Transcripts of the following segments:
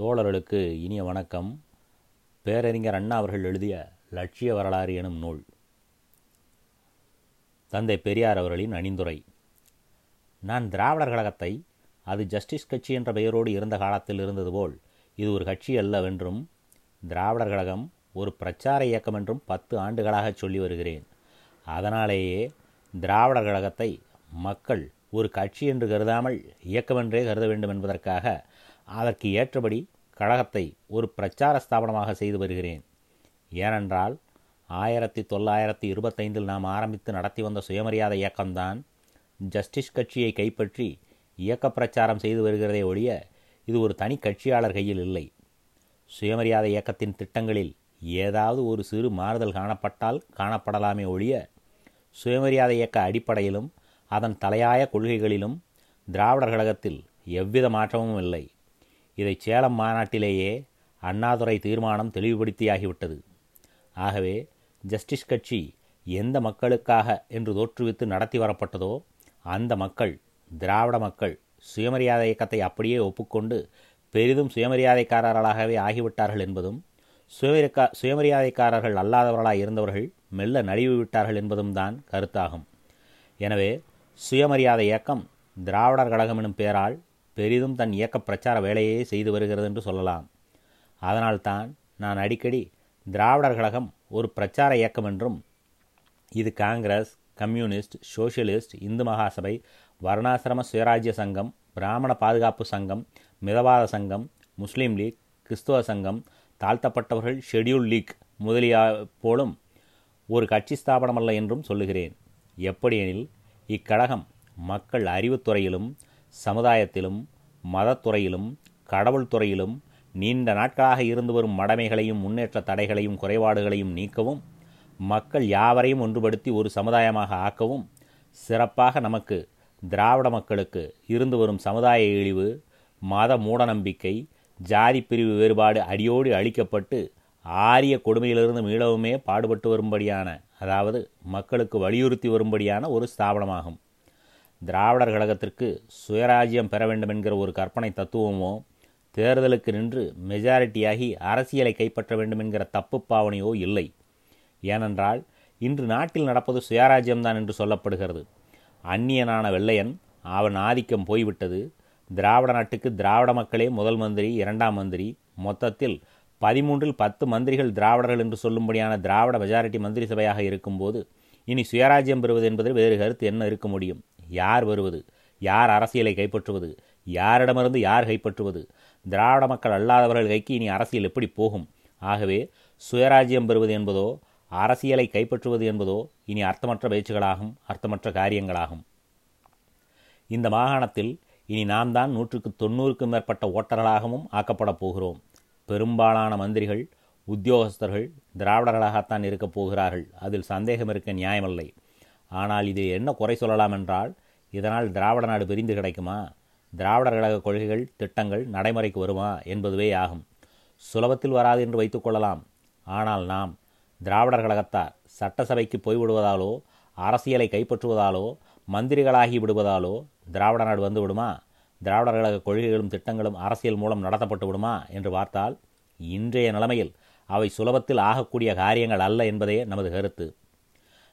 தோழர்களுக்கு இனிய வணக்கம். பேரறிஞர் அண்ணா அவர்கள் எழுதிய லட்சிய வரலாறு எனும் நூல். தந்தை பெரியார் அவர்களின் அணிந்துரை. நான் திராவிடர் கழகத்தை அது ஜஸ்டிஸ் கட்சி என்ற பெயரோடு இருந்த காலத்தில் இருந்தது போல் இது ஒரு கட்சி அல்லவென்றும் திராவிடர் கழகம் ஒரு பிரச்சார இயக்கம் என்றும் பத்து ஆண்டுகளாக சொல்லி வருகிறேன். அதனாலேயே திராவிடர் கழகத்தை மக்கள் ஒரு கட்சி என்று கருதாமல் இயக்கமென்றே கருத வேண்டும் என்பதற்காக அதற்கு ஏற்றபடி கழகத்தை ஒரு பிரச்சார ஸ்தாபனமாக செய்து வருகிறேன். ஏனென்றால் ஆயிரத்தி தொள்ளாயிரத்தி இருபத்தைந்தில் நாம் ஆரம்பித்து நடத்தி வந்த சுயமரியாதை இயக்கம்தான் ஜஸ்டிஸ் கட்சியை கைப்பற்றி இயக்க பிரச்சாரம் செய்து வருகிறதே ஒழிய இது ஒரு தனி கட்சியாளர் கையில் இல்லை. சுயமரியாதை இயக்கத்தின் திட்டங்களில் ஏதாவது ஒரு சிறு மாறுதல் காணப்பட்டால் காணப்படலாமே ஒழிய சுயமரியாதை இயக்க அடிப்படையிலும் அதன் தலையாய கொள்கைகளிலும் திராவிடர் கழகத்தில் எவ்வித மாற்றமும் இல்லை. இதை சேலம் மாநாட்டிலேயே அண்ணாதுரை தீர்மானம் தெளிவுபடுத்தியாகிவிட்டது. ஆகவே ஜஸ்டிஸ் கட்சி எந்த மக்களுக்காக என்று தோற்றுவித்து நடத்தி வரப்பட்டதோ அந்த மக்கள் திராவிட மக்கள் சுயமரியாதை இயக்கத்தை அப்படியே ஒப்புக்கொண்டு பெரிதும் சுயமரியாதைக்காரர்களாகவே ஆகிவிட்டார்கள் என்பதும் சுயமரிக்கா சுயமரியாதைக்காரர்கள் அல்லாதவர்களாக இருந்தவர்கள் மெல்ல நழுவி விட்டார்கள் என்பதும் தான் கருத்தாகும். எனவே சுயமரியாதை இயக்கம் திராவிடர் கழகம் எனும் பெயரால் பெரிதும் தன் இயக்க பிரச்சார வேலையே செய்து வருகிறது என்று சொல்லலாம். அதனால்தான் நான் அடிக்கடி திராவிடர் கழகம் ஒரு பிரச்சார இயக்கம் என்றும் இது Congress communist socialist Hindu Mahasabha வர்ணாசிரம சுயராஜ்ய சங்கம் பிராமண பாதுகாப்பு சங்கம் மிதவாத சங்கம் முஸ்லீம் லீக் கிறிஸ்துவ சங்கம் தாழ்த்தப்பட்டவர்கள் ஷெட்யூல் லீக் முதலிய போலும் ஒரு கட்சி ஸ்தாபனமல்ல என்றும் சொல்லுகிறேன். எப்படியெனில் இக்கழகம் மக்கள் அறிவுத்துறையிலும் சமுதாயத்திலும் மதத்துறையிலும் கடவுள் துறையிலும் நீண்ட நாட்களாக இருந்து வரும் மடமைகளையும் முன்னேற்ற தடைகளையும் குறைபாடுகளையும் நீக்கவும் மக்கள் யாவரையும் ஒன்றுபடுத்தி ஒரு சமுதாயமாக ஆக்கவும் சிறப்பாக நமக்கு திராவிட மக்களுக்கு இருந்து வரும் சமுதாய இழிவு மத மூடநம்பிக்கை ஜாதி பிரிவு வேறுபாடு அடியோடு அழிக்கப்பட்டு ஆரிய கொடுமையிலிருந்து மீளவுமே பாடுபட்டு வரும்படியான அதாவது மக்களுக்கு வலியுறுத்தி வரும்படியான ஒரு ஸ்தாபனமாகும். திராவிடர் கழகத்திற்கு சுயராஜ்யம் பெற வேண்டும் என்கிற ஒரு கற்பனை தத்துவமோ தேர்தலுக்கு நின்று மெஜாரிட்டியாகி அரசியலை கைப்பற்ற வேண்டும் என்கிற தப்பு பாவனையோ இல்லை. ஏனென்றால் இன்று நாட்டில் நடப்பது சுயராஜ்யம்தான் என்று சொல்லப்படுகிறது. அந்நியனான வெள்ளையன் அவன் ஆதிக்கம் போய்விட்டது. திராவிட நாட்டுக்கு திராவிட மக்களே முதல் மந்திரி இரண்டாம் மந்திரி மொத்தத்தில் பதிமூன்றில் பத்து மந்திரிகள் திராவிடர்கள் என்று சொல்லும்படியான திராவிட மெஜாரிட்டி மந்திரி சபையாக இருக்கும்போது இனி சுயராஜ்யம் பெறுவது என்பதில் வேறு கருத்து என்ன இருக்க முடியும்? யார் வருவது? யார் அரசியலை கைப்பற்றுவது? யாரிடமிருந்து யார் கைப்பற்றுவது? திராவிட மக்கள் அல்லாதவர்கள் கைக்கு இனி அரசியல் எப்படி போகும்? ஆகவே சுயராஜ்யம் பெறுவது என்பதோ அரசியலை கைப்பற்றுவது என்பதோ இனி அர்த்தமற்ற பேச்சுகளாகும் அர்த்தமற்ற காரியங்களாகும். இந்த மாகாணத்தில் இனி நாம் தான் நூற்றுக்கு தொண்ணூறுக்கும் மேற்பட்ட ஓட்டர்களாகவும் ஆக்கப்படப் போகிறோம். பெரும்பாலான மந்திரிகள் உத்தியோகஸ்தர்கள் திராவிடர்களாகத்தான் இருக்கப் போகிறார்கள். அதில் சந்தேகம் இருக்க நியாயமில்லை. ஆனால் இதில் என்ன குறை சொல்லலாம் என்றால் இதனால் திராவிட நாடு பிரிந்து கிடைக்குமா? திராவிடர் கழக கொள்கைகள் திட்டங்கள் நடைமுறைக்கு வருமா என்பதுவே ஆகும். சுலபத்தில் வராது என்று வைத்துக்கொள்ளலாம் ஆனால் நாம் திராவிடர் கழகத்தார் சட்டசபைக்கு போய்விடுவதாலோ அரசியலை கைப்பற்றுவதாலோ மந்திரிகளாகி விடுவதாலோ திராவிட நாடு வந்து விடுமா? திராவிடர் கழக கொள்கைகளும் திட்டங்களும் அரசியல் மூலம் நடத்தப்பட்டு விடுமா என்று பார்த்தால் இன்றைய நிலைமையில் அவை சுலபத்தில் ஆகக்கூடிய காரியங்கள் அல்ல என்பதே நமது கருத்து.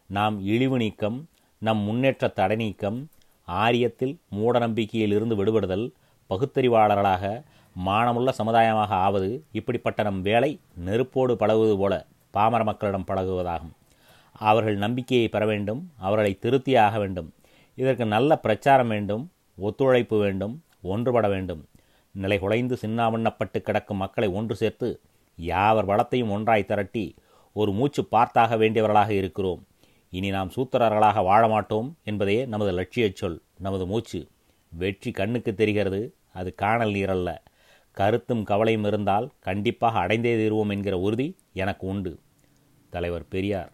நாம் இழிவு நீக்கம் நம் முன்னேற்ற தடை நீக்கம் ஆரியத்தில் மூடநம்பிக்கையில் இருந்து விடுபடுதல் பகுத்தறிவாளர்களாக மானமுள்ள சமுதாயமாக ஆவது இப்படிப்பட்ட நம் வேலை நெருப்போடு பழகுவது போல பாமர மக்களிடம் பழகுவதாகும். அவர்கள் நம்பிக்கையை பெற வேண்டும் அவர்களை திருத்தியே ஆக வேண்டும். இதற்கு நல்ல பிரச்சாரம் வேண்டும் ஒத்துழைப்பு வேண்டும் ஒன்றுபட வேண்டும். நிலை குலைந்து சின்னாமண்ணப்பட்டு கிடக்கும் மக்களை ஒன்று சேர்த்து யாவர் வளத்தையும் ஒன்றாய் திரட்டி ஒரு மூச்சு பார்த்தாக வேண்டியவர்களாக இருக்கிறோம். இனி நாம் சூத்திரர்களாக வாழ மாட்டோம் என்பதே நமது லட்சியச் சொல் நமது மூச்சு. வெற்றி கண்ணுக்கு தெரிகிறது அது காணல் நீரல்ல. கருத்தும் கவலையும் இருந்தால் கண்டிப்பாக அடைந்தே தீர்வோம் என்கிற உறுதி எனக்கு உண்டு. தலைவர் பெரியார்.